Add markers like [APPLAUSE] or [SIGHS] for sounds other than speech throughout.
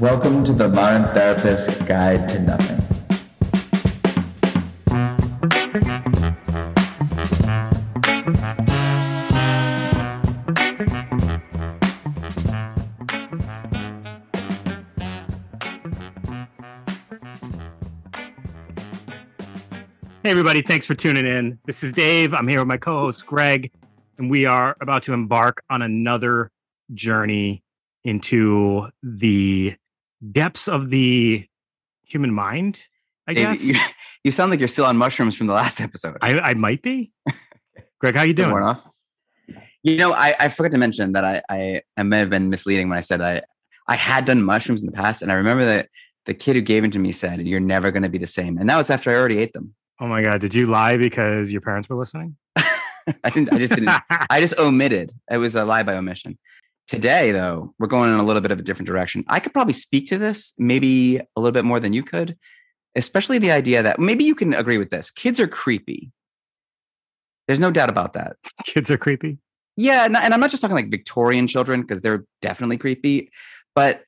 Welcome to the Modern Therapist Guide to Nothing. Hey, everybody. Thanks for tuning in. This is Dave. I'm here with my co host, Greg, and we are about to embark on another journey into the depths of the human mind, I Dave, guess. You, [LAUGHS] you sound like you're still on mushrooms from the last [LAUGHS] episode. I, I might be. [LAUGHS] Greg, how you doing? worn off. You know, I, I forgot to mention that I, I I may have been misleading when I said I I had done mushrooms in the past, and I remember that the kid who gave them to me said, "You're never going to be the same," and that was after I already ate them. Oh my God. Did you lie because your parents were listening? I didn't. I just didn't. I just omitted. It was a lie by omission. Today, though, we're going in a little bit of a different direction. I could probably speak to this maybe a little bit more than you could, especially the idea that maybe you can agree with this. Kids are creepy. There's no doubt about that. [LAUGHS] Kids are creepy. Yeah, and, I'm not just talking like Victorian children because they're definitely creepy, but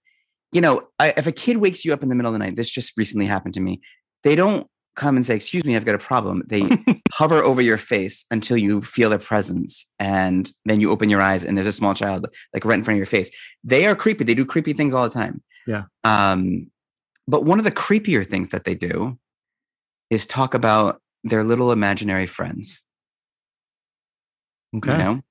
you know, I, if a kid wakes you up in the middle of the night, this just recently happened to me. They don't come and say, "Excuse me, I've got a problem." They hover over your face until you feel their presence, and then you open your eyes, and there's a small child like right in front of your face. They are creepy. They do creepy things all the time. Yeah. Um, but one of the creepier things that they do is talk about their little imaginary friends. Okay. You know?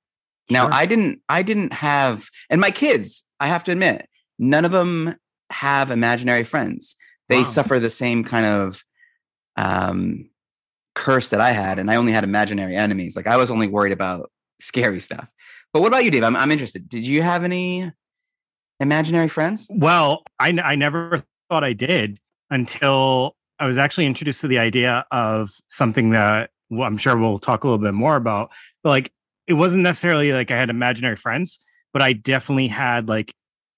Now Sure. I didn't I didn't have and my kids, I have to admit, none of them have imaginary friends. They Wow. suffer the same kind of um curse that I had and I only had imaginary enemies. Like I was only worried about scary stuff. But what about you, Dave? I'm I'm interested. Did you have any imaginary friends? Well, I, I never thought I did until I was actually introduced to the idea of something that well, I'm sure we'll talk a little bit more about. But like, it wasn't necessarily like I had imaginary friends, but I definitely had like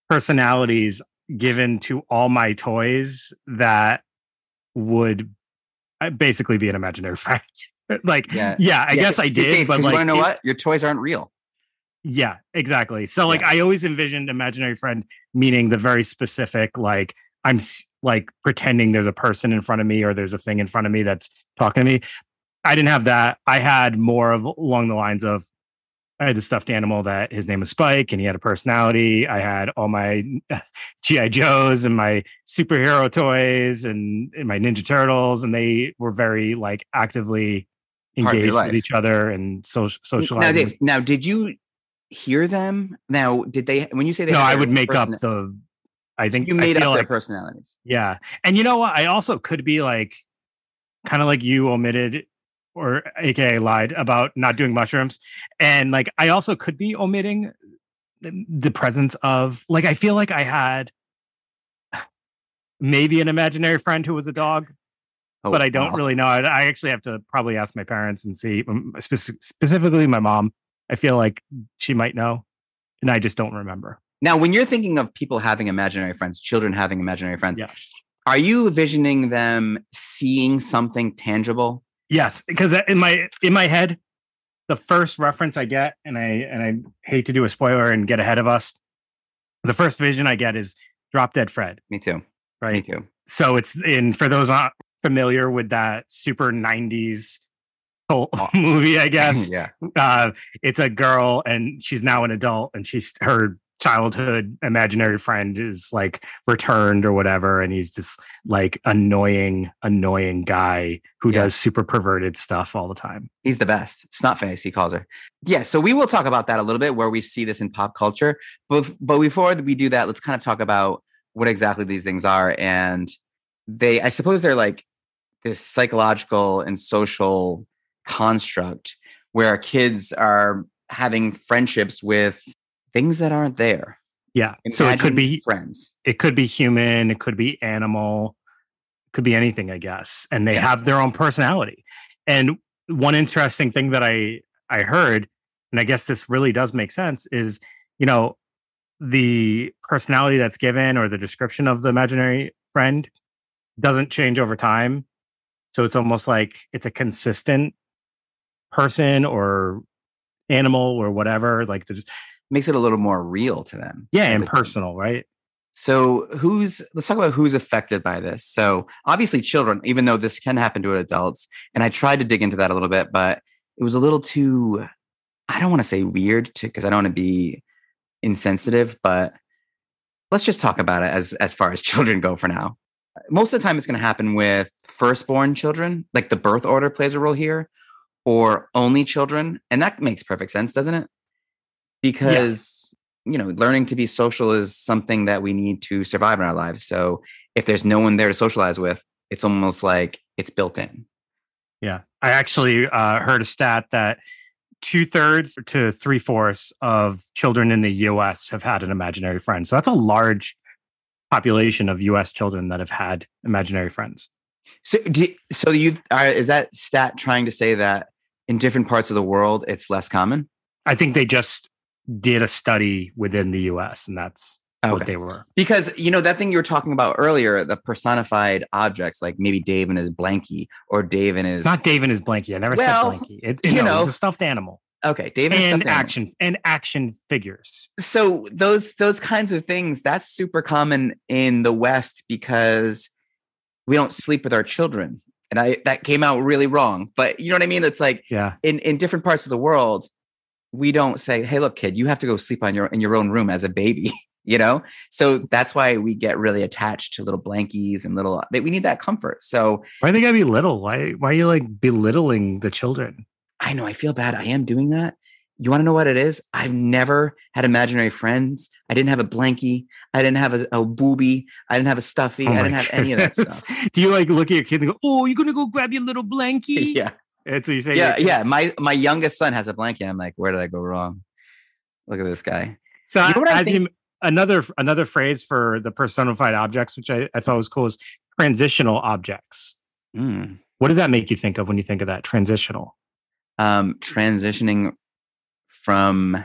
personalities given to all my toys that would basically be an imaginary friend. [LAUGHS] like, Yeah. yeah, I Yeah, guess I did. But because like, you want to know it- what? Your toys aren't real. yeah, exactly. So like Yeah. I always envisioned imaginary friend meaning the very specific like I'm like pretending there's a person in front of me or there's a thing in front of me that's talking to me. I didn't have that. I had more of along the lines of I had the stuffed animal that his name was Spike and he had a personality. I had all my [LAUGHS] GI Joes and my superhero toys and, and my Ninja Turtles and they were very like actively engaged with each other and so, Now, socializing. Dave, now did you hear them? Now, did they when you say they no, I would make up the. I think you made up their personalities. yeah, and you know what? I also could be like, kind of like you omitted or AKA lied about not doing mushrooms, and like I also could be omitting the- presence of like I feel like I had maybe an imaginary friend who was a dog, Oh, but I don't wow. really know. I, I actually have to probably ask my parents and see, um, spec- specifically my mom. I feel like she might know, and I just don't remember. Now, when you're thinking of people having imaginary friends, children having imaginary friends, Yeah. are you envisioning them seeing something tangible? Yes, because in my in my head, the first reference I get, and I and I hate to do a spoiler and get ahead of us, the first vision I get is Drop Dead Fred, Me too. Me right? too. So it's in for those not familiar with that super '90s cult Oh. [LAUGHS] movie, I [LAUGHS] guess. yeah. uh, it's a girl and she's now an adult, and she's her childhood imaginary friend is like returned or whatever, and he's just like annoying, annoying guy who Yeah. does super perverted stuff all the time. He's the best. Snot face, he calls her. Yeah. So we will talk about that a little bit where we see this in pop culture. But, but before we do that, let's kind of talk about what exactly these things are. And they, I suppose they're like this psychological and social construct where kids are having friendships with things that aren't there. Yeah. so it could be friends. it could be human, it could be animal, it could be anything, I guess. And they Yeah. have their own personality. And one interesting thing that I I heard, and I guess this really does make sense, is you know, the personality that's given or the description of the imaginary friend doesn't change over time. So it's almost like it's a consistent person or animal or whatever. Like Makes it a little more real to them. yeah, and personal, right? So who's let's talk about who's affected by this. So obviously children, even though this can happen to adults. And I tried to dig into that a little bit, but it was a little too I don't want to say weird to because I don't want to be insensitive, but let's just talk about it as as far as [LAUGHS] children go for now. Most of the time it's going to happen with firstborn children, like the birth order plays a role here, or only children. And that makes perfect sense, doesn't it? Because you know, learning to be social is something that we need to survive in our lives. So if there's no one there to socialize with, it's almost like it's built in. Yeah. I actually uh, heard a stat that two thirds to three fourths of children in the US have had an imaginary friend. So that's a large population of US children that have had imaginary friends. So, do, so you are, is that stat trying to say that in different parts of the world it's less common? I think they just did a study within the US and that's okay. what they were. Because you know that thing you were talking about earlier, the personified objects like maybe Dave and his blankie or Dave and his It's not Dave and his blankie. I never well, said blankie. It, you, you know, know, it's a stuffed animal. Okay, David and action animal. and action figures. So those those kinds of things that's super common in the West because we don't sleep with our children. And I that came out really wrong. But you know what I mean? It's like yeah. in, in different parts of the world, we don't say, "Hey, look, kid, you have to go sleep on your in your own room as a baby." [LAUGHS] you know, so that's why we get really attached to little blankies and little. We need that comfort. So why they gotta be little? Why why are you like belittling the children? I know I feel bad. I am doing that. You want to know what it is? I've never had imaginary friends. I didn't have a blankie. I didn't have a, a booby. I didn't have a stuffy. Oh I didn't have any of that stuff. Do you like look at your kid and go, "Oh, you're gonna go grab your little blankie"? [LAUGHS] yeah. That's what you say. Yeah, yeah. My my youngest son has a blanket. I'm like, where did I go wrong? Look at this guy. So you know as think- you, another another phrase for the personified objects, which I, I thought was cool, is transitional objects. Mm. What does that make you think of when you think of that transitional? Um, transitioning from,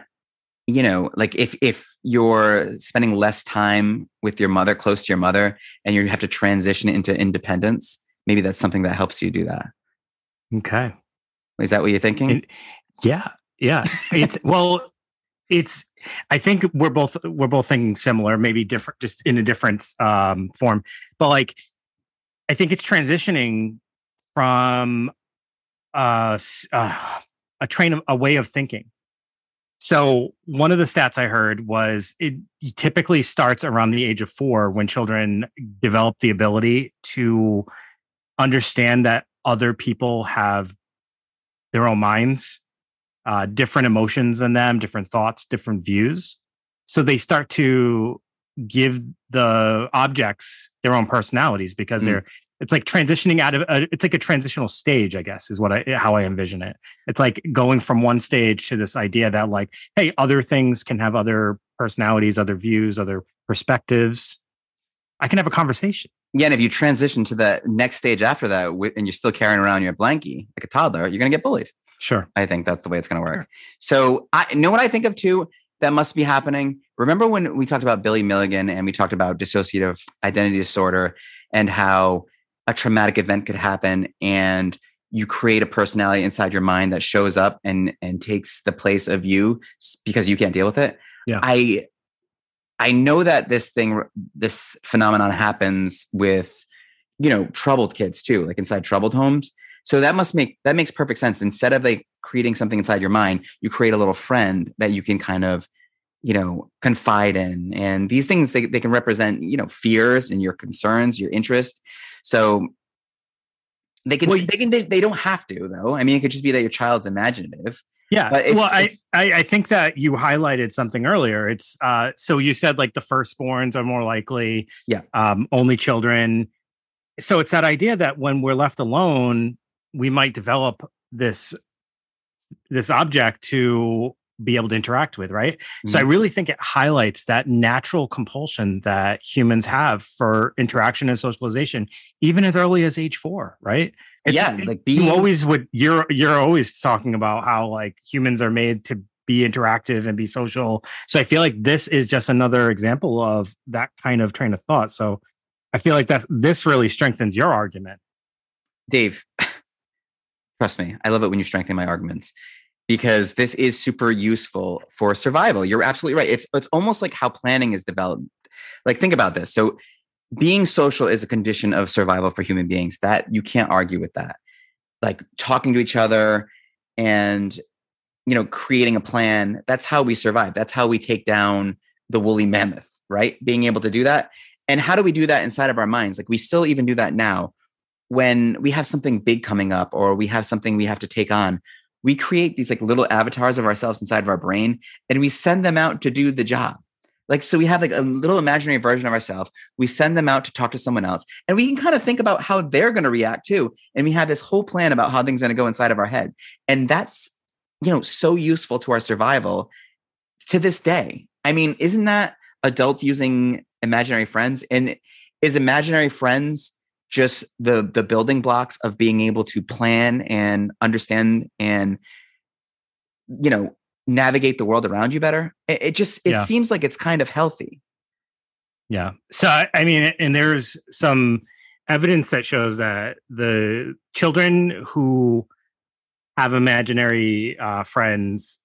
you know, like if if you're spending less time with your mother, close to your mother, and you have to transition into independence, maybe that's something that helps you do that. Okay. Is that what you're thinking? It, yeah. Yeah. It's [LAUGHS] well, it's I think we're both we're both thinking similar, maybe different just in a different um form. But like I think it's transitioning from uh, uh a train of a way of thinking. So one of the stats I heard was it typically starts around the age of 4 when children develop the ability to understand that other people have their own minds, uh, different emotions than them, different thoughts, different views. So they start to give the objects their own personalities because mm. they're it's like transitioning out of a, it's like a transitional stage i guess is what i how i envision it it's like going from one stage to this idea that like hey other things can have other personalities other views other perspectives i can have a conversation yeah, and if you transition to the next stage after that, and you're still carrying around your blankie like a toddler, you're going to get bullied. Sure, I think that's the way it's going to work. Sure. So, I know what I think of too that must be happening. Remember when we talked about Billy Milligan and we talked about dissociative identity disorder and how a traumatic event could happen and you create a personality inside your mind that shows up and and takes the place of you because you can't deal with it. Yeah. I I know that this thing, this phenomenon happens with, you know, troubled kids too, like inside troubled homes. So that must make that makes perfect sense. Instead of like creating something inside your mind, you create a little friend that you can kind of, you know, confide in. And these things they, they can represent, you know, fears and your concerns, your interest. So they can well, they can they, they don't have to though. I mean, it could just be that your child's imaginative yeah. It's, well, it's, I, I think that you highlighted something earlier. It's uh so you said like the firstborns are more likely, yeah, um, only children. So it's that idea that when we're left alone, we might develop this this object to be able to interact with, right? Mm-hmm. So I mm-hmm. really think it highlights that natural compulsion that humans have for interaction and socialization, even as early as age four, right? It's, yeah, like being you always would you're you're always talking about how like humans are made to be interactive and be social. So I feel like this is just another example of that kind of train of thought. So I feel like that this really strengthens your argument. Dave, [LAUGHS] trust me, I love it when you strengthen my arguments because this is super useful for survival. You're absolutely right. It's it's almost like how planning is developed Like, think about this. So, being social is a condition of survival for human beings. That you can't argue with that. Like talking to each other and you know creating a plan. That's how we survive. That's how we take down the woolly mammoth. Right? Being able to do that. And how do we do that inside of our minds? Like we still even do that now when we have something big coming up or we have something we have to take on we create these like little avatars of ourselves inside of our brain and we send them out to do the job. Like so we have like a little imaginary version of ourselves. We send them out to talk to someone else and we can kind of think about how they're going to react too. And we have this whole plan about how things are going to go inside of our head. And that's you know so useful to our survival to this day. I mean isn't that adults using imaginary friends? And is imaginary friends just the the building blocks of being able to plan and understand and you know navigate the world around you better it, it just it Yeah. seems like it's kind of healthy Yeah. So I mean, and there's some evidence that shows that the children who have imaginary uh, friends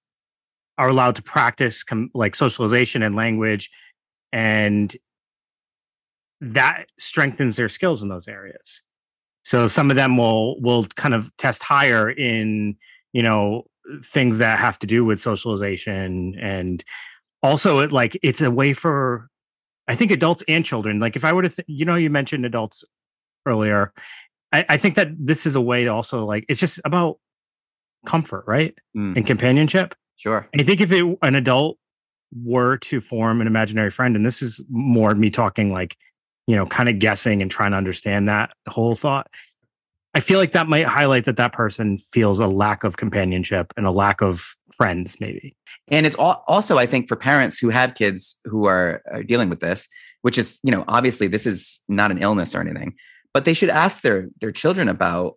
are allowed to practice com- like socialization and language, and that strengthens their skills in those areas. So some of them will will kind of test higher in you know things that have to do with socialization and also it like it's a way for I think adults and children. Like if I were to, th- you know, you mentioned adults earlier. I, I think that this is a way to also like it's just about comfort, right, Mm, and companionship. sure I think if it, an adult were to form an imaginary friend, and this is more me talking like, you know, kind of guessing and trying to understand that whole thought. I feel like that might highlight that that person feels a lack of companionship and a lack of friends, maybe. and it's also i think for parents who have kids who are, are dealing with this which is you know obviously this is not an illness or anything but they should ask their their children about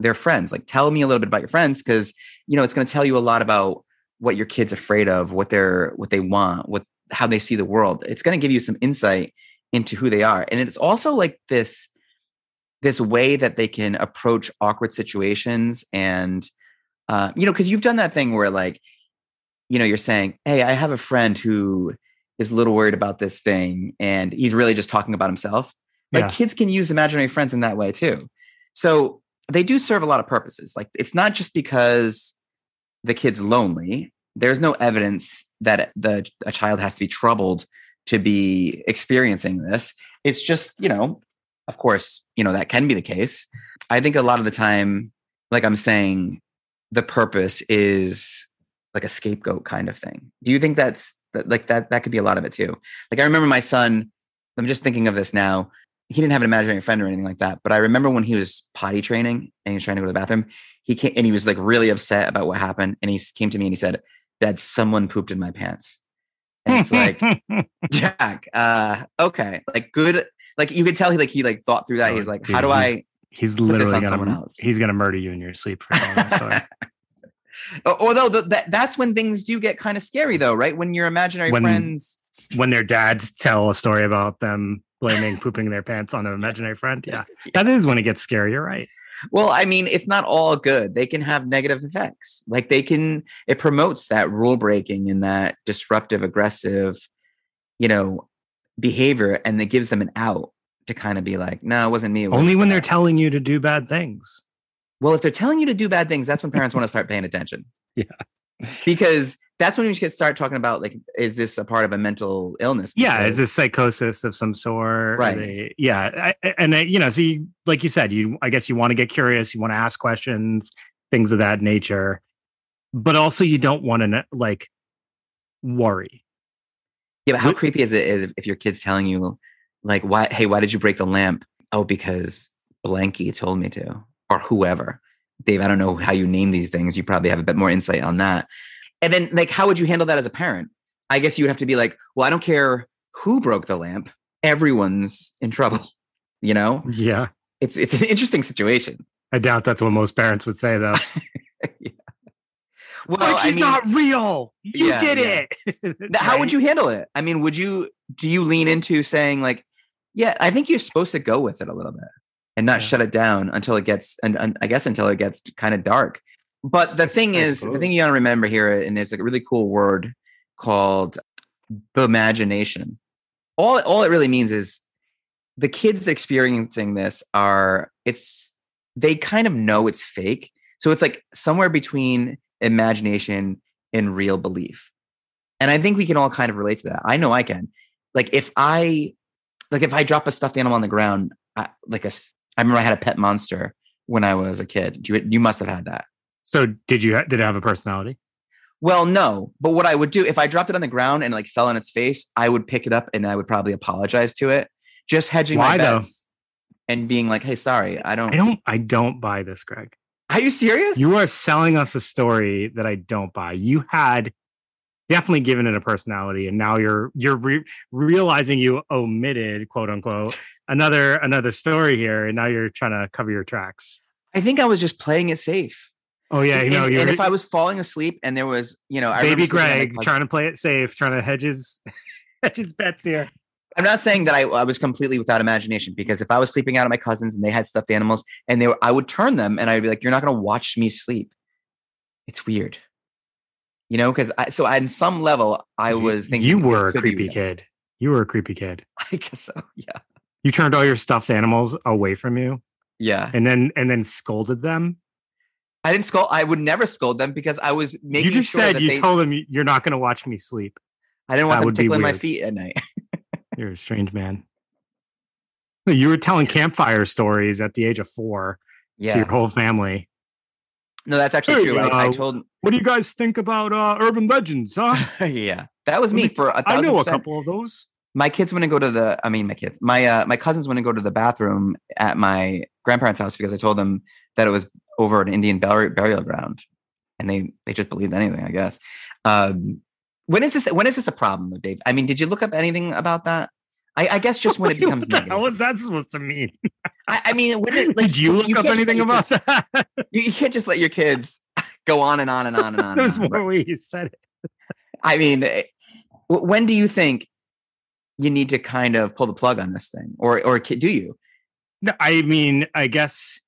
their friends like tell me a little bit about your friends because you know it's going to tell you a lot about what your kids afraid of what they're what they want what how they see the world it's going to give you some insight into who they are and it's also like this this way that they can approach awkward situations and uh, you know because you've done that thing where like you know you're saying hey i have a friend who is a little worried about this thing and he's really just talking about himself. Like Yeah. kids can use imaginary friends in that way too. So they do serve a lot of purposes. Like it's not just because the kid's lonely. There's no evidence that the a child has to be troubled to be experiencing this. It's just you know of course you know that can be the case. I think a lot of the time like i'm saying the purpose is like a scapegoat kind of thing. Do you think that's like that that could be a lot of it too? Like i remember my son i'm just thinking of this now he didn't have an imaginary friend or anything like that but i remember when he was potty training and he was trying to go to the bathroom he came and he was like really upset about what happened and he came to me and he said dad someone pooped in my pants it's like [LAUGHS] jack uh okay like good like you could tell he like he like thought through that Oh, he's like dude, how do he's- i he's literally on gonna someone else. he's gonna murder you in your sleep for telling that Although th- that that's when things do get kind of scary, though, right? When your imaginary When- friends, when their dads tell a story about them blaming pooping their pants on an imaginary friend. [LAUGHS] Yeah, that is when it gets scary. You're right. well, I mean, it's not all good. They can have negative effects. Like they can, it promotes that rule breaking and that disruptive, aggressive, you know, behavior, and it gives them an out to kind of be like, no, it wasn't me. it Only when they're telling you to do bad things. Well, if they're telling you to do bad things, that's when parents want to start paying attention. [LAUGHS] Yeah. Because that's when we should start talking about like, is this a part of a mental illness? Yeah, is this psychosis of some sort? Right. they- yeah, I, and I, you know, so you, like you said, you I guess you want to get curious, you want to ask questions, things of that nature, but also you don't want to like worry. Yeah, but how Wh- creepy is it is if, if your kid's telling you, like, why, hey, why did you break the lamp? Oh, because Blanky told me to, or whoever. Dave, I don't know how you name these things. You probably have a bit more insight on that. And then, like, how would you handle that as a parent? I guess you would have to be like, well, I don't care who broke the lamp. Everyone's in trouble. [LAUGHS] You know, Yeah, it's it's an interesting situation. I doubt that's what most parents would say though. [LAUGHS] Well, like I he's mean, not real. You Yeah, did yeah. it. [LAUGHS] th- how would you handle it? I mean, would you do you lean into saying like, yeah, I think you're supposed to go with it a little bit and not Yeah. shut it down until it gets and, and I guess until it gets kind of dark. But the thing is, the thing you gotta remember here, and there's like a really cool word called imagination. all all it really means is the kids experiencing this are it's they kind of know it's fake. So it's like somewhere between imagination and real belief. And I think we can all kind of relate to that. I know I can. Like if I like if I drop a stuffed animal on the ground, I, like a I remember I had a pet monster when I was a kid. You you must have had that. So did you did it have a personality? Well, no, but what I would do if I dropped it on the ground and like fell on its face, I would pick it up and I would probably apologize to it, just hedging Why, my though? bets and being like, "Hey, sorry, I don't." I don't I don't buy this, Greg. Are you serious? You are selling us a story that I don't buy. You had definitely given it a personality, and now you're you're re- realizing you omitted quote unquote another another story here, and now you're trying to cover your tracks. I think I was just playing it safe. Oh yeah, and, you know, and- and if I was falling asleep and there was, you know, I baby sleeping on my Greg cousin- trying to play it safe, trying to hedge his [LAUGHS] hedge his bets here. I'm not saying that I, I was completely without imagination because if I was sleeping out at my cousins and they had stuffed animals and they were, I would turn them and I'd be like, "You're not going to watch me sleep." It's weird, you know, because I, so on some level I was thinking you were a creepy kid. You were a creepy kid. [LAUGHS] I guess so. Yeah, You turned all your stuffed animals away from you, yeah. and then and then scolded them. I didn't scold. I would never scold them because I was making you just sure said you they, told them you're not going to watch me sleep. I didn't want that them tickling my feet at night. [LAUGHS] You're a strange man. You were telling campfire stories at the age of four to yeah, your whole family. no, that's actually true. I, I uh, told. What do you guys think about uh, urban legends? Huh? [LAUGHS] yeah, that was me for a I thousand know a couple of those. my kids wouldn't go to the i mean my kids my uh my cousins wouldn't go to the bathroom at my grandparents house because i told them that it was over an indian burial, burial ground and they they just believed anything i guess um when is this when is this a problem dave i mean did you look up anything about that i, I guess just when it [LAUGHS] becomes what negative is that supposed to mean? I, I mean when is, [LAUGHS] like, Did you look can't up anything about kids- that? you, you can't just let your kids go on and on and on and [LAUGHS] on, there and was on, more right? way you said it. i mean eh, when do you think you need to kind of pull the plug on this thing or or do you No, I mean, I guess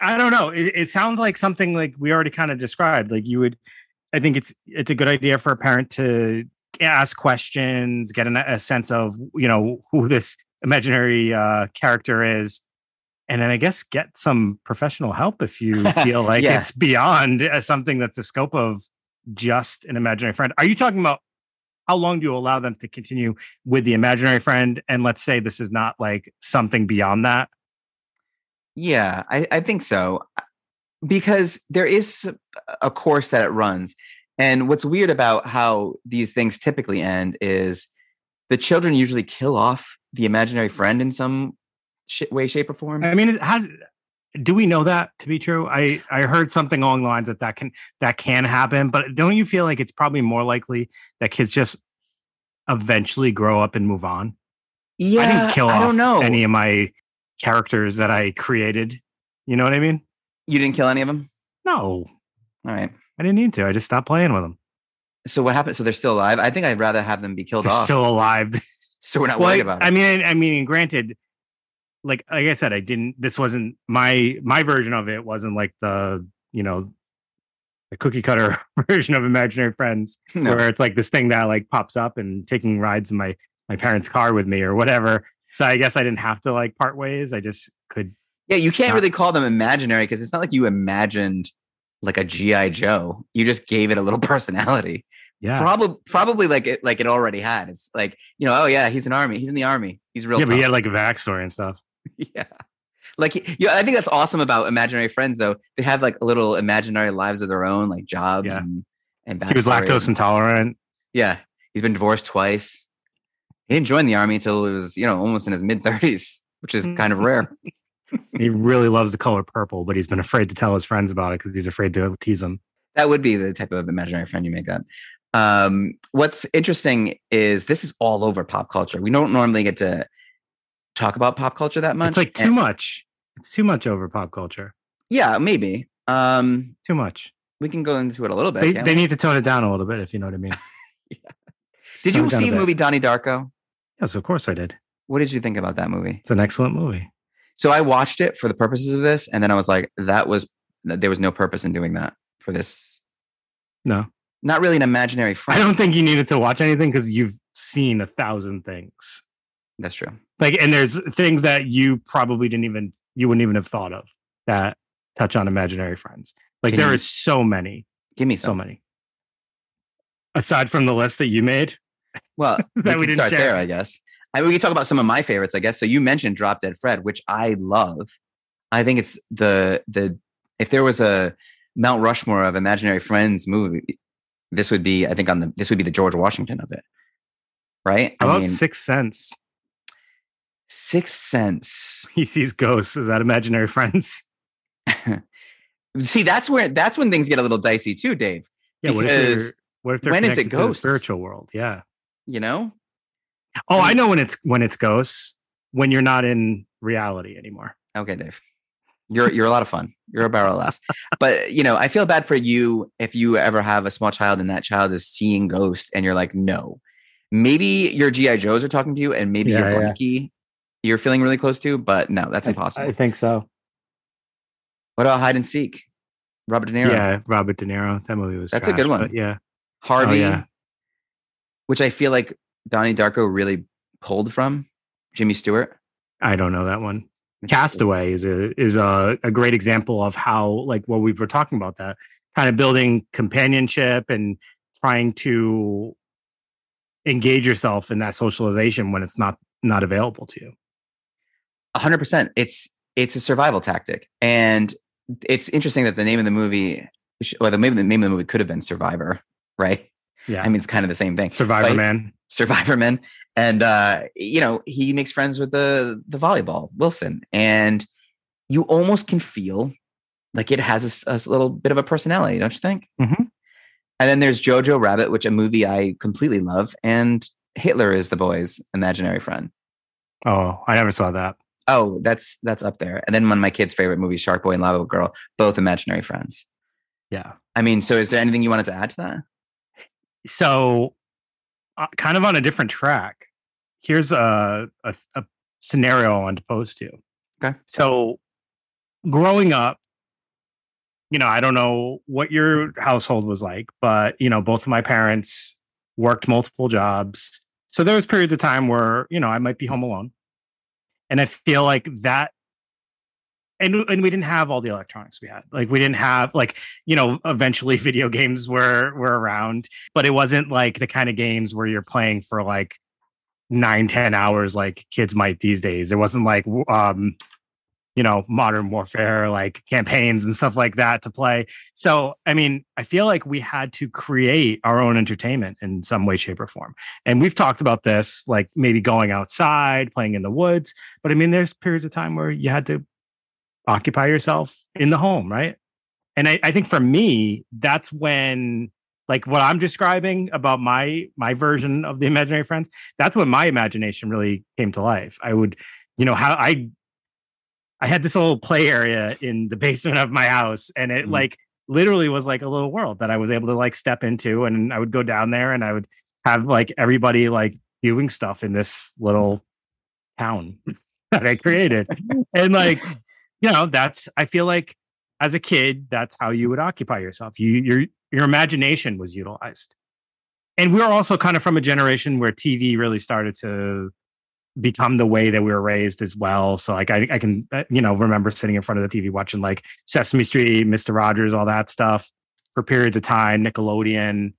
I- don't know. It, it sounds like something like we already kind of described. Like you would, I think it's it's a good idea for a parent to ask questions, get an, a sense of you know who this imaginary uh, character is, and then I guess get some professional help if you [LAUGHS] feel like Yeah. it's beyond uh, something that's the scope of just an imaginary friend. Are you talking about? How long do you allow them to continue with the imaginary friend? And let's say this is not like something beyond that. Yeah, I, I think so. Uh, because there is a course that it runs. And what's weird about how these things typically end is the children usually kill off the imaginary friend in some sh- way, shape, or form. I mean, it has. Do we know that to be true? I I heard something along the lines that that can that can happen, but don't you feel like it's probably more likely that kids just eventually grow up and move on? Yeah, I didn't kill I off don't know. any of my characters that I created. You know what I mean? you didn't kill any of them? No, All right. I didn't need to. I just stopped playing with them. So what happened? So they're still alive? I think I'd rather have them be killed They're off. still alive. [LAUGHS] so we're not Well, worried I- about I it. mean, I mean, granted, like like I said, I didn't. This wasn't my my version of it. Wasn't like the you know the cookie cutter [LAUGHS] version of Imaginary Friends, No. where it's like this thing that like pops up and taking rides in my my parents' car with me or whatever. So I guess I didn't have to like part ways. I just could. Yeah, you can't Not- really call them imaginary because it's not like you imagined like a GI Joe. You just gave it a little [LAUGHS] personality. Yeah, Probably, probably like it, like it already had. It's like you know, oh yeah, he's an army. He's in the army. He's real. yeah, but he had like a backstory and stuff. [LAUGHS] yeah, like yeah. I think that's awesome about imaginary friends though. They have like little imaginary lives of their own, like jobs Yeah. and and He was lactose intolerant. Yeah, he's been divorced twice. He didn't join the army until he was you know almost in his mid thirties, which is kind of rare. [LAUGHS] He really loves the color purple, but he's been afraid to tell his friends about it because he's afraid to tease them. That would be the type of imaginary friend you make up. Um, what's interesting is this is all over pop culture. We don't normally get to talk about pop culture that much. It's like too And- much. It's too much over pop culture. Yeah, maybe. Um, Too much. we can go into it a little bit. They, they need to tone it down a little bit, if you know what I mean. [LAUGHS] Did you it down a see the movie Donnie Darko? Yes, of course I did. What did you think about that movie? It's an excellent movie. So I watched it for the purposes of this, and then I was like, that was there was no purpose in doing that for this. No, Not really an imaginary friend. [LAUGHS] I don't think you needed to watch anything because you've seen a thousand things. That's true. Like, and there's things that you probably didn't even you wouldn't even have thought of that touch on imaginary friends. Like Can there you- are so many, Give me so many. Aside from the list that you made, Well, [LAUGHS] we That we can didn't start share. there, I guess. I mean, we can talk about some of my favorites, I guess. So you mentioned Drop Dead Fred, which I love. I think it's the the if there was a Mount Rushmore of imaginary friends movie, this would be, I think, on the this would be the George Washington of it, right? how I about mean, Sixth Sense? Sixth Sense. [LAUGHS] He sees ghosts. Is that imaginary friends? [LAUGHS] See, that's where that's when things get a little dicey too, Dave. Yeah. What if they're, what if when is it the ghosts? spiritual world? Yeah. You know, Oh, I know when it's when it's ghosts when you're not in reality anymore. Okay, Dave. You're you're a lot of fun. You're a barrel of laughs. But you know, I feel bad for you if you ever have a small child and that child is seeing ghosts and you're like, no. Maybe your GI Joes are talking to you, and maybe Yeah, your yeah. You're feeling really close to, but no, that's impossible. I think so. what about Hide and Seek? Robert De Niro, Yeah, Robert De Niro. That movie was. That's a good one. yeah. Oh, Harvey, Oh, yeah. Which I feel like Donnie Darko really pulled from Jimmy Stewart. I don't know that one. Castaway is a is a, a great example of how like what we were talking about that kind of building companionship and trying to engage yourself in that socialization when it's not not available to you. A hundred percent. It's it's a survival tactic, and it's interesting that the name of the movie, well, the name, the name of the movie could have been Survivor, right? Yeah. I mean, it's kind of the same thing. Survivor Like, Man. Survivor Man, and uh, you know he makes friends with the the volleyball Wilson, and you almost can feel like it has a little bit of a personality, don't you think? Mhm. And then there's Jojo Rabbit, which a movie I completely love, and Hitler is the boy's imaginary friend. Oh, I never saw that. Oh, that's that's up there. And then one of my kids' favorite movies, Shark Boy and Lava Girl, both imaginary friends. Yeah. I mean, so is there anything you wanted to add to that? So, uh, kind of on a different track. Here's a, a a scenario I wanted to pose to you. Okay. So, growing up, you know, I don't know what your household was like, but you know, both of my parents worked multiple jobs. So there was periods of time where you know I might be home alone, and I feel like that. And, and we didn't have all the electronics we had. Like we didn't have like you know eventually [LAUGHS] video games were were around but it wasn't like the kind of games where you're playing for like nine ten hours like kids might these days. It wasn't like um you know modern warfare like campaigns and stuff like that to play. So i mean i feel like we had to create our own entertainment in some way shape or form. And we've talked about this like maybe going outside playing in the woods but i mean there's periods of time where you had to occupy yourself in the home right? And I, I think for me that's when like what i'm describing about my my version of the imaginary friends that's when my imagination really came to life. I would you know how i i had this little play area in the basement of my house and it Mhm. like literally was like a little world that i was able to like step into and i would go down there and i would have like everybody like doing stuff in this little town that i created. And like you know that's i feel like as a kid that's how you would occupy yourself. You your your imagination was utilized. And we were also kind of from a generation where tv really started to become the way that we were raised as well. So like i, I can uh, you know remember sitting in front of the tv watching like sesame street mr rogers all that stuff for periods of time nickelodeon.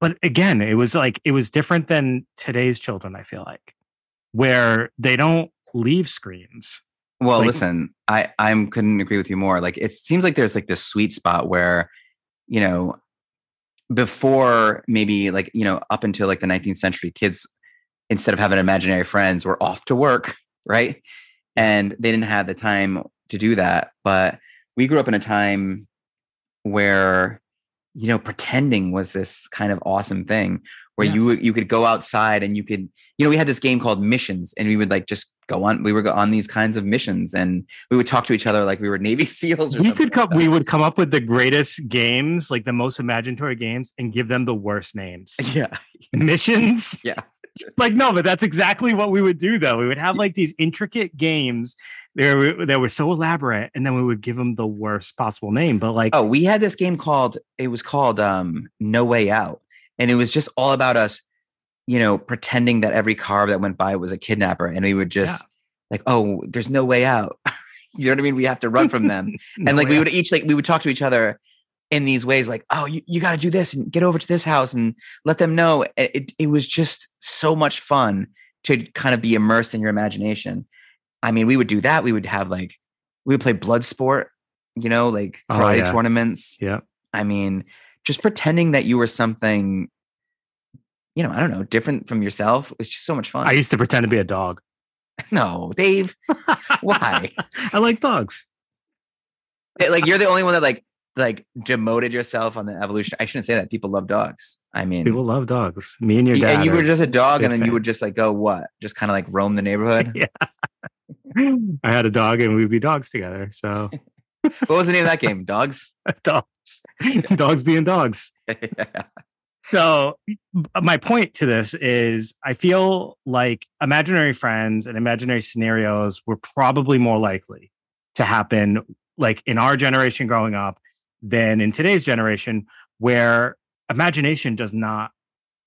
But again it was like it was different than today's children i feel like where they don't leave screens Well, Like- listen, I I'm couldn't agree with you more. Like it seems like there's like this sweet spot where, you know, before maybe like you know up until like the 19th century, kids instead of having imaginary friends were off to work, [LAUGHS] right? And they didn't have the time to do that. But we grew up in a time where you know pretending was this kind of awesome thing where you Yes. you could go outside and you could you know we had this game called missions and we would like just go on we were on these kinds of missions and we would talk to each other like we were navy [LAUGHS] seals or we could come that. we would come up with the greatest games like the most imaginatory games and give them the worst names [LAUGHS] yeah missions [LAUGHS] Yeah. like no but that's exactly what we would do though we would have like these intricate games that were, that were so elaborate and then we would give them the worst possible name but like oh we had this game called it was called um no way out and it was just all about us you know, pretending that every car that went by was a kidnapper, and we would just like, oh, there's no way out. [LAUGHS] you know what I mean? We have to run from them, [LAUGHS] and like we would each like we would talk to each other in these ways, like, oh, you, you got to do this and get over to this house and let them know. It, it, was just so much fun to kind of be immersed in your imagination. I mean, we would do that. We would have like we would play blood sport, you know, like Oh, karate yeah. tournaments. yeah. I mean, just pretending that you were something, you know, I don't know, different from yourself was just so much fun. I used to pretend to be a dog. [LAUGHS] no, Dave, why? [LAUGHS] I like dogs. Like you're the only one that like like demoted yourself on the evolution. I shouldn't say that. People love dogs. I mean, People love dogs. Me and your you- dad. and you were just a dog, and then you would just like go what? Just kind of like roam the neighborhood. [LAUGHS] yeah. I had a dog and we'd be dogs together. So what was the name of that game? Dogs. dogs, [LAUGHS] dogs being dogs. [LAUGHS] So my point to this is I feel like imaginary friends and imaginary scenarios were probably more likely to happen like in our generation growing up than in today's generation where imagination does not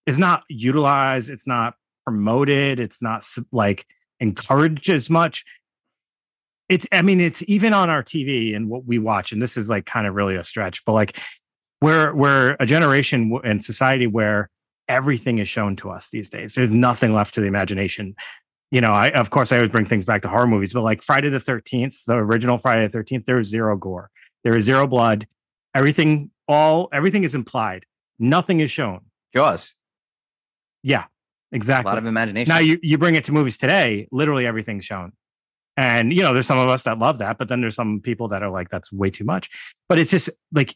is not utilized, it's not promoted, it's not like encouraged as much. It's I mean it's even on our TV and what we watch and this is like kind of really a stretch, but like we're we're a generation and society where everything is shown to us these days. There's nothing left to the imagination. You know, I of course I always bring things back to horror movies, but like Friday the Thirteenth, the original Friday the Thirteenth, there is zero gore, there is zero blood. Everything, all everything is implied. Nothing is shown. Jaws. Yeah, exactly. A lot of imagination. Now you you bring it to movies today, literally everything's shown. And you know, there's some of us that love that, but then there's some people that are like, that's way too much. But it's just like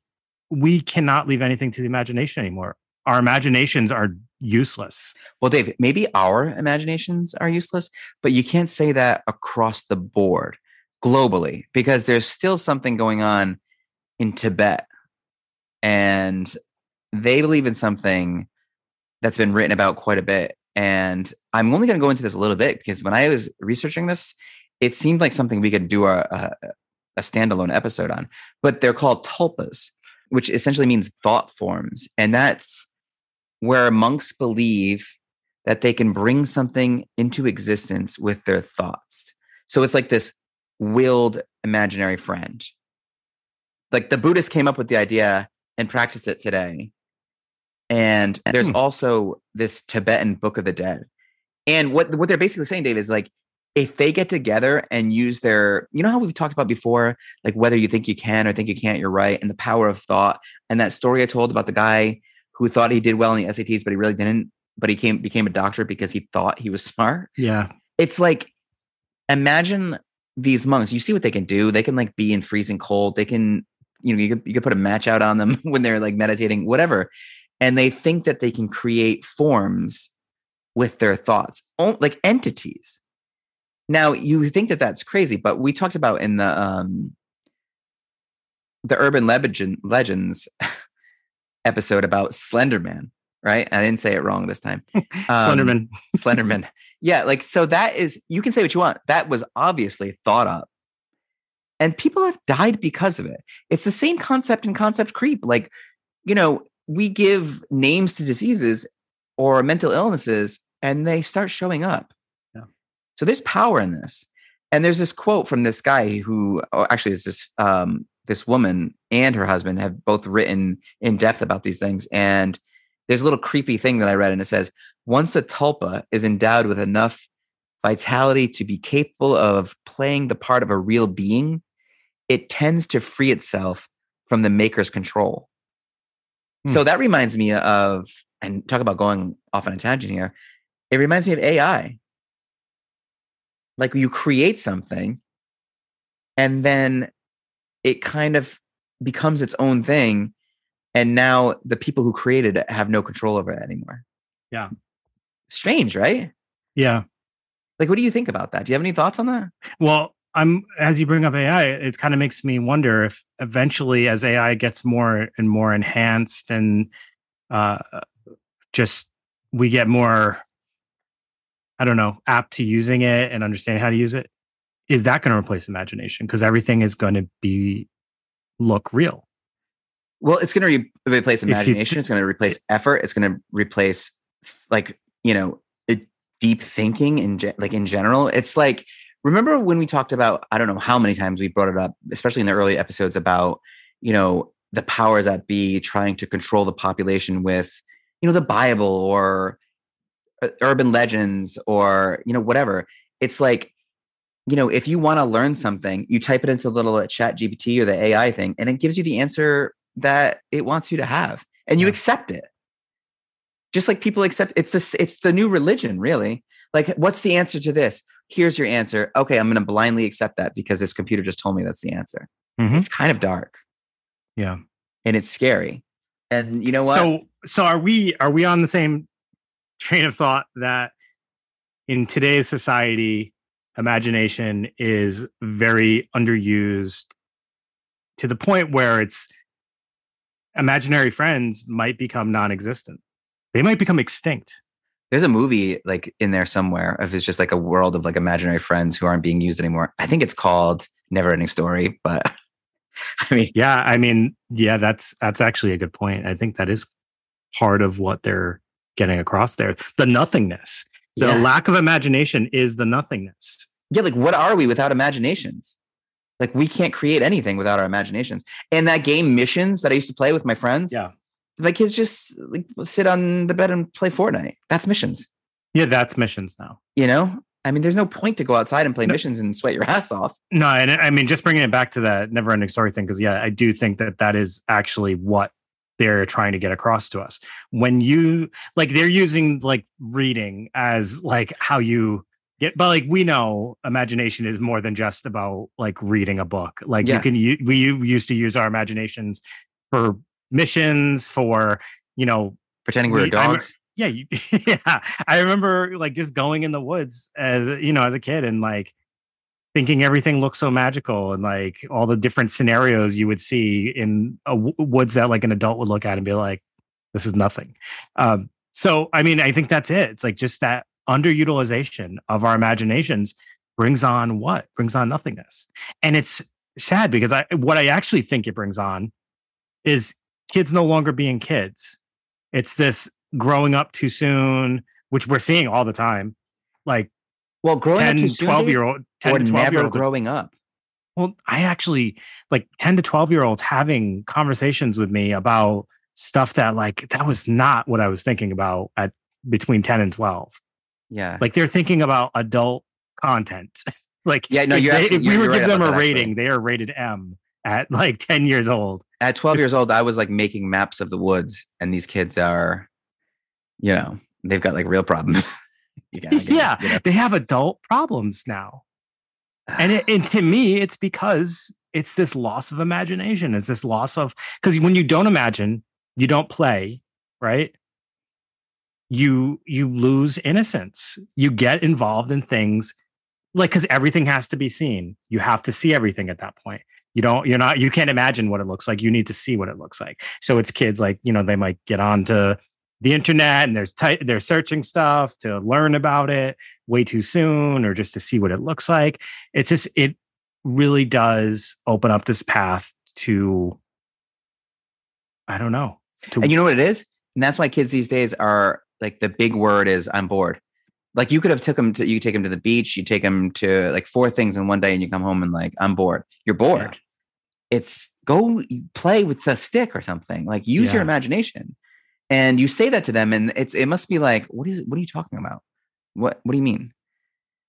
we cannot leave anything to the imagination anymore. Our imaginations are useless. Well, Dave, maybe our imaginations are useless, but you can't say that across the board globally because there's still something going on in Tibet. And they believe in something that's been written about quite a bit. And I'm only going to go into this a little bit because when I was researching this, it seemed like something we could do a, a, a standalone episode on. But they're called tulpas, which essentially means thought forms. And that's where monks believe that they can bring something into existence with their thoughts. So it's like this willed imaginary friend. Like the Buddhists came up with the idea and practice it today. And there's Hmm. also this Tibetan Book of the Dead. And what what they're basically saying, Dave, is like if they get together and use their, you know how we've talked about before, like whether you think you can or think you can't, you're right, and the power of thought. And that story I told about the guy who thought he did well in the SATs, but he really didn't. But he came became a doctor because he thought he was [LAUGHS] smart. Yeah. It's like imagine these monks. You see what they can do. They can like be in freezing cold. They can, you know, you could you could put a match out on them [LAUGHS] when they're like meditating, whatever. And they think that they can create forms with their thoughts, like entities. Now you think that that's crazy, but we talked about in the um the urban legend legends [LAUGHS] episode about Slenderman, right? I didn't say it wrong this time. [LAUGHS] Um, Slenderman. Slenderman. [LAUGHS] Yeah, like so that is you can say what you want. That was obviously thought up. And people have died because of it. It's the same concept in concept creep. Like, you know, we give names to diseases or mental illnesses and they start showing up. So there's power in this. And there's this quote from this guy who oh, actually is this um this woman and her husband have both written in depth about these things. And there's a little creepy thing that I read, and it says, once a tulpa is endowed with enough vitality to be capable of playing the part of a real being, it tends to free itself from the maker's control. Hmm. So that reminds me of, and talk about going off on a tangent here. It reminds me of AI. Like you create something, and then it kind of becomes its own thing. And now the people who created it have no control over it anymore. Yeah. Strange, right? Yeah. Like, what do you think about that? Do you have any thoughts on that? Well, I'm as you bring up AI, it kind of makes me wonder if eventually, as AI gets more and more enhanced, and uh, just we get more, I don't know, apt to using it and understanding how to use it, is that going to replace imagination? Because everything is going to be look real. Well, it's going to re- replace imagination. th- it's going to replace effort. It's going to replace like you know, deep thinking in ge- like in general. It's like remember when we talked about I don't know how many times we brought it up, especially in the early episodes about you know the powers that be trying to control the population with you know the Bible or urban legends or you know whatever. It's like you know if you want to learn something, you type it into the little uh, Chat GPT or the AI thing, and it gives you the answer that it wants you to have, and you Yeah. accept it. Just like people accept it's this, it's the new religion, really. Like, what's the answer to this? Here's your answer. Okay, I'm going to blindly accept that because this computer just told me that's the answer. Mhm. It's kind of dark Yeah. and it's scary. And you know what? So so are we are we on the same train of thought that in today's society imagination is very underused to the point where it's imaginary friends might become non-existent. They might become extinct. There's a movie like in there somewhere of it's just like a world of like imaginary friends who aren't being used anymore. I think it's called Never Ending Story, but [LAUGHS] I mean, Yeah, I mean, yeah, that's that's actually a good point. I think that is part of what they're getting across there. The nothingness. The yeah. lack of imagination is the nothingness. yeah, like what are we without imaginations? Like we can't create anything without our imaginations. And that game missions that I used to play with my friends, Yeah. my kids just like sit on the bed and play Fortnite. That's missions. Yeah, that's missions now. You know, I mean, there's no point to go outside and play No. missions and sweat your [LAUGHS] ass off. No, and I mean, just bringing it back to that never ending story thing, because yeah, I do think that that is actually what they're trying to get across to us. When you like, they're using like reading as like how you get, but like we know imagination is more than just about like reading a book. Like Yeah. you can, u- we used to use our imaginations for missions, for, you know, Pretending we were We- I'm- dogs. yeah, you, [LAUGHS] yeah. I remember like just going in the woods as you know as a kid and like thinking everything looked so magical and like all the different scenarios you would see in a w- woods that like an adult would look at and be like, this is nothing. Um, so I mean, I think that's it. It's like just that underutilization of our imaginations brings on what brings on nothingness, and it's sad because I what I actually think it brings on is kids no longer being kids. It's this growing up too soon, which we're seeing all the time. Like Well, growing 10, up too soon, 12 dude, year old, 10 or to 12 year never growing up. Well, I actually like 10 to 12 year olds having conversations with me about stuff that like that was not what I was thinking about at between 10 and 12. Yeah. Like they're thinking about adult content. [LAUGHS] like Yeah, no, if, they- if we were right them a rating, they are rated M at like 10 years old. At 12 years old, I was like making maps of the woods, and these kids are, you know, they've got like real problems. [LAUGHS] [LAUGHS] Yeah, you know. they have adult problems now. and it, and [SIGHS] to me it's because it's this loss of imagination it's this loss of because when you don't imagine you don't play right? You you lose innocence. You get involved in things like because everything has to be seen. You have to see everything at that point. You don't you're not you can't imagine what it looks like. You need to see what it looks like. So it's kids like you know they might get onto the internet and they're they're searching stuff to learn about it way too soon or just to see what it looks like it's just it really does open up this path to i don't know to And you know what it is? And that's why kids these days are like the big word is I'm bored. Like you could have took them to you take them to the beach, you take them to like four things in one day, and you come home and like I'm bored. You're bored. It's go play with the stick or something. Like use your imagination. And you say that to them, and it's it must be like, what is what are you talking about? What what do you mean?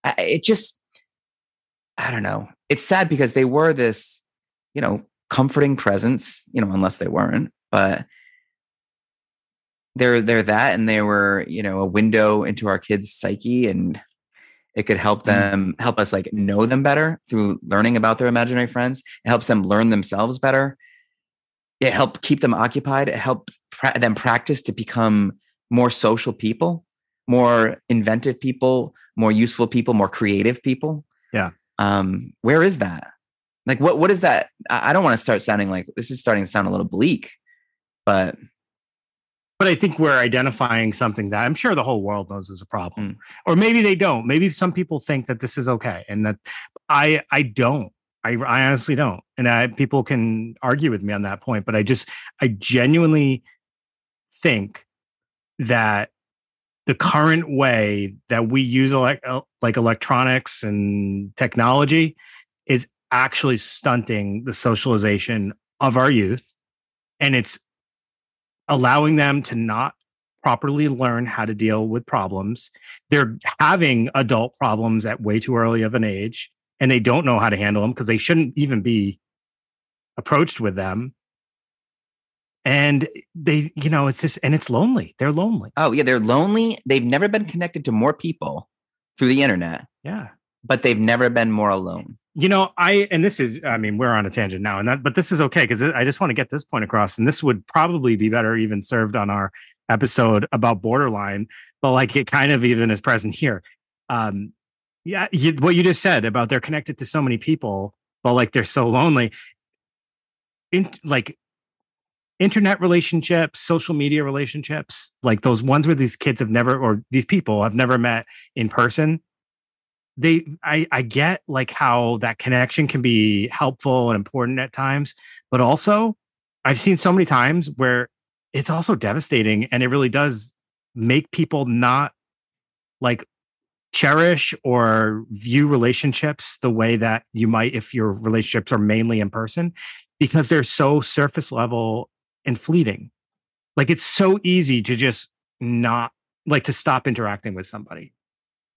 I, it just I don't know. It's sad because they were this, you know, comforting presence, you know, unless they weren't, but they're they're that and they were you know a window into our kids psyche and it could help mm-hmm. them help us like know them better through learning about their imaginary friends it helps them learn themselves better it helped keep them occupied. It helped pra- them practice to become more social people more inventive people more useful people more creative people. Yeah. um where is that? Like what what is that? I, I don't want to start sounding like this is starting to sound a little bleak but but i think we're identifying something that i'm sure the whole world knows is a problem. Mm. or maybe they don't. Maybe some people think that this is okay and that i i don't I, I honestly don't and I, people can argue with me on that point but i just i genuinely think that the current way that we use elec- el- like electronics and technology is actually stunting the socialization of our youth and it's allowing them to not properly learn how to deal with problems. They're having adult problems at way too early of an age and they don't know how to handle them because they shouldn't even be approached with them. And they you know it's just and it's lonely. They're lonely. Oh yeah, they're lonely. They've never been connected to more people through the internet, yeah. But they've never been more alone. you know i and this is i mean we're on a tangent now and that but this is okay because i just want to get this point across and this would probably be better even served on our episode about borderline but like it kind of even is present here. Um yeah you, what you just said about they're connected to so many people but like they're so lonely. In like internet relationships social media relationships like those ones where these kids have never or these people have never met in person they I I get like how that connection can be helpful and important at times, but also I've seen so many times where it's also devastating and it really does make people not like cherish or view relationships the way that you might if your relationships are mainly in person because they're so surface level and fleeting. Like it's so easy to just not like to stop interacting with somebody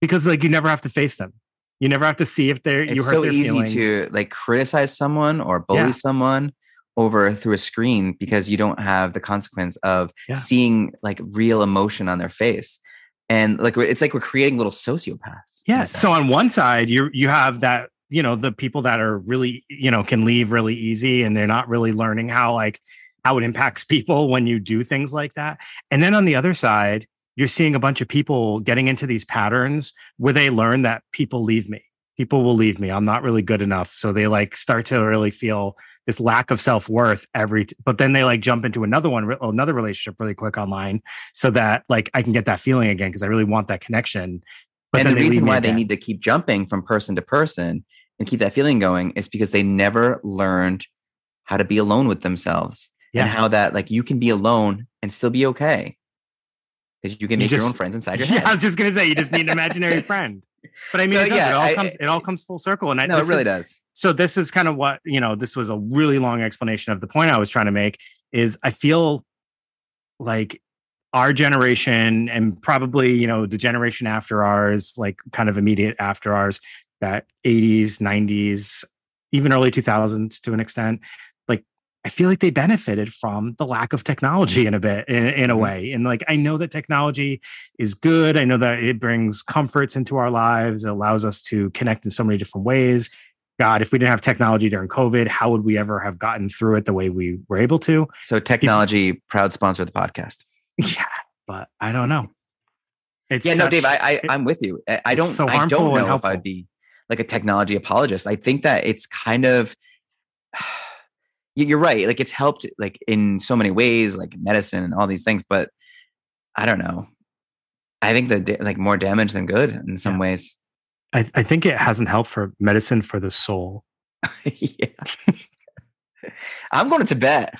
because like you never have to face them. You never have to see if they're you It's hurt so their easy feelings. to like criticize someone or bully Yeah. someone over through a screen because you don't have the consequence of Yeah. seeing like real emotion on their face. And like it's like we're creating little sociopaths. Yeah. So on one side, you you have that you know the people that are really you know can leave really easy and they're not really learning how like how it impacts [LAUGHS] people when you do things like that. And then on the other side, you're seeing a bunch of people getting into these patterns where they learn that people leave me. People will leave me. I'm not really good enough. So they like start to really feel this lack of self worth every, t- but then they like jump into another one, re- another relationship really quick online so that like I can get that feeling again because I really want that connection. But and the reason why they need to keep jumping from person to person and keep that feeling going is because they never learned how to be alone with themselves Yeah. and how that like you can be alone and still be okay because you can You make your own friends inside your [LAUGHS] Yeah, I was just gonna say you just need an imaginary [LAUGHS] friend. But I mean, So, it, does. yeah, it all I- comes it all comes full circle, and I, no, it really is- does. So this is kind of what you know this was a really long explanation of the point i was trying to make is i feel like our generation and probably you know the generation after ours like kind of immediate after ours that 80s 90s even early 2000s to an extent like i feel like they benefited from the lack of technology in a bit in, in a Mhm. way. And like i know that technology is good. I know that it brings comforts into our lives. It allows us to connect in so many different ways God, if we didn't have technology during COVID, how would we ever have gotten through it the way we were able to? So technology, proud sponsor of the podcast. [LAUGHS] Yeah, but I don't know. It's Yeah, no, Dave, I, I I'm with you. I, I don't so I don't know if. I'd be like a technology apologist. I think that it's kind of [SIGHS] you- you're right. Like it's helped like in so many ways, like medicine and all these things, but I don't know. I think that like more damage than good in some Yeah. ways. I, I think it hasn't helped for medicine for the soul. [LAUGHS] yeah. I'm going to Tibet.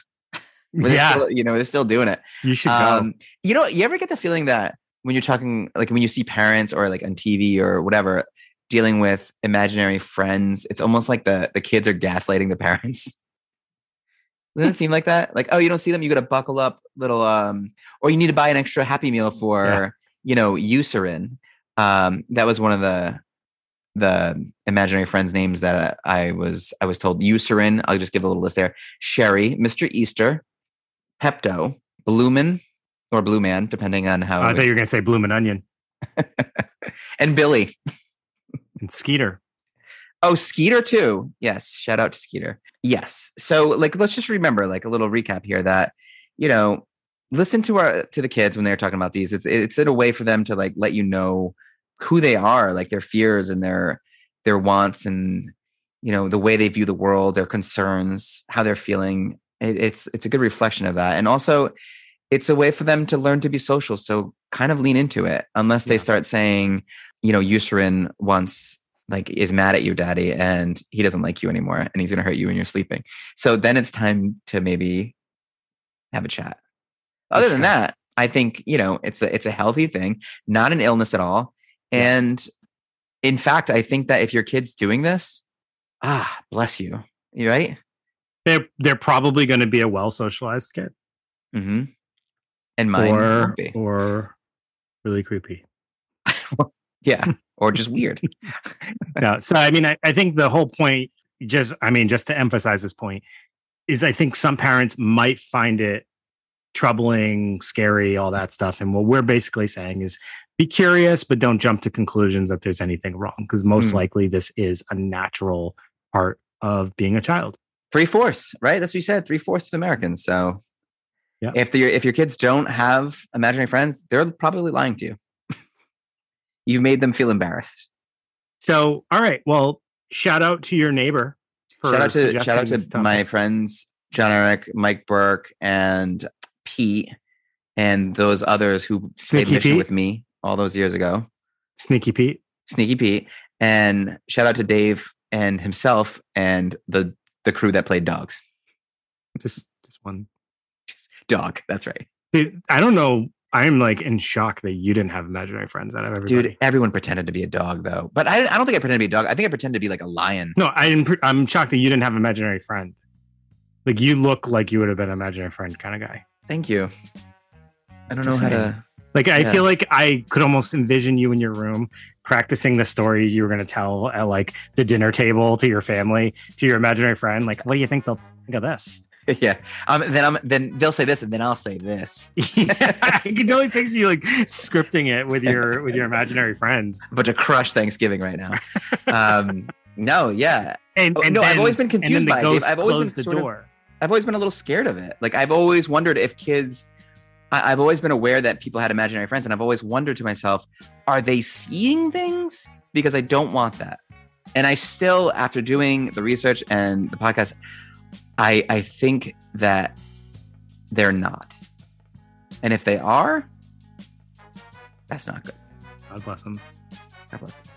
But yeah, still, you know, they're still doing it. you should go. Um, you know, you ever get the feeling that when you're talking, like when you see parents or like on TV or whatever, dealing with imaginary friends, it's almost like the the kids are gaslighting the parents. [LAUGHS] Doesn't it seem like that? Like, oh, you don't see them, you got to buckle up, little, um, or you need to buy an extra Happy Meal for, Yeah. you know, Eucerin. Um, that was one of the the imaginary friends' names that I was I was told. Eucerin. I'll just give a little list there. Sherry, Mister Easter, Pepto, Bloomin, or Blue Man, depending on how. Oh, I thought you were going to say Bloomin' Onion [LAUGHS] and Billy. and Skeeter. Oh, Skeeter too. Yes. Shout out to Skeeter. Yes. So like let's just remember, like a little recap here that, you know, listen to our to the kids when they're talking about these. It's it's in a way for them to like let you know who they are, like their fears and their their wants and you know the way they view the world, their concerns, how they're feeling. It, it's it's a good reflection of that. And also it's a way for them to learn to be social. So kind of lean into it unless they Yeah. start saying, you know, Eucerin wants like is mad at you, daddy, and he doesn't like you anymore, and he's gonna hurt you when you're sleeping. So then it's time to maybe have a chat. Other than that, I think you know it's a it's a healthy thing, not an illness at all. And in fact, I think that if your kid's doing this, ah, bless you. You right? They're they're probably going to be a well socialized kid, Mm-hmm. And mine or be. or really creepy. [LAUGHS] Yeah, or just weird. [LAUGHS] no, so I mean, I, I think the whole point, just I mean, just to emphasize this point, is I think some parents might find it troubling, scary, all that stuff. And what we're basically saying is be curious, but don't jump to conclusions that there's anything wrong, because most Hmm. likely this is a natural part of being a child. Three fourths, right? That's what you said. Three fourths of Americans. So, Yeah. if the, if your kids don't have imaginary friends, they're probably lying to you. [LAUGHS] You've made them feel embarrassed. So, all right, well, shout out to your neighbor. for shout out to shout out to my friends John Eric, Mike Burke, and Pete, and those others who stayed Sneaky mission Pete? with me all those years ago. Sneaky Pete. Sneaky Pete, and shout out to Dave and himself and the the crew that played dogs. Just, just one. Just dog. That's right, Dude, I don't know. I'm like in shock that you didn't have imaginary friends out of everybody. dude. Everyone pretended to be a dog though, but I, I don't think I pretended to be a dog. I think I pretended to be like a lion. No, I didn't. pre- I'm shocked that you didn't have imaginary friend. Like you look like you would have been an imaginary friend kind of guy. Thank you. I don't Just know how saying. to. Like I Yeah. feel like I could almost envision you in your room practicing the story you were going to tell at like the dinner table to your family, to your imaginary friend. Like, what do you think they'll think of this? [LAUGHS] yeah. Um. Then I'm. Then they'll say this, and then I'll say this. [LAUGHS] I can totally picture you like scripting it with your with your imaginary friend. [LAUGHS] But to crush Thanksgiving right now. Um. no. Yeah. And, Oh, and no, I've always been then confused the by it, I've always been the sort of- door. I've always been a little scared of it. Like I've always wondered if kids. I, I've always been aware that people had imaginary friends, and I've always wondered to myself, are they seeing things? Because I don't want that. And I still, after doing the research and the podcast, I I think that they're not. And if they are, that's not good. God bless them. God bless them.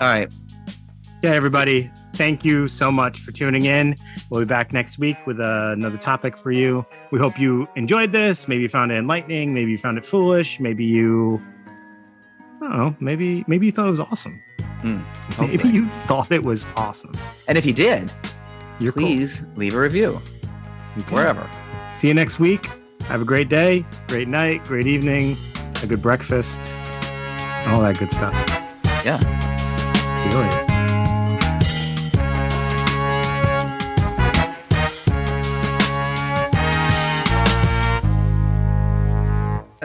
All right. Yeah, everybody, thank you so much for tuning in. We'll be back next week with uh, another topic for you. We hope you enjoyed this. Maybe you found it enlightening. Maybe you found it foolish. Maybe you, I don't know. Maybe maybe you thought it was awesome. Maybe you thought it was awesome. And if you did, You're cool. please leave a review Okay. wherever. See you next week. Have a great day, great night, great evening, a good breakfast, all that good stuff. Yeah. See you later.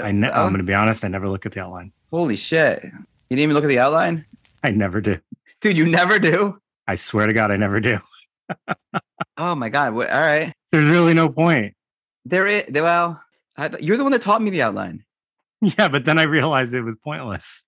I ne- I'm going to be honest. I never look at the outline. Holy shit. You didn't even look at the outline? I never do. Dude, you never do? I swear to God, I never do. [LAUGHS] Oh my God. What, all right. There's really no point. There is, well, I, you're the one that taught me the outline. [LAUGHS] Yeah, but then I realized it was pointless.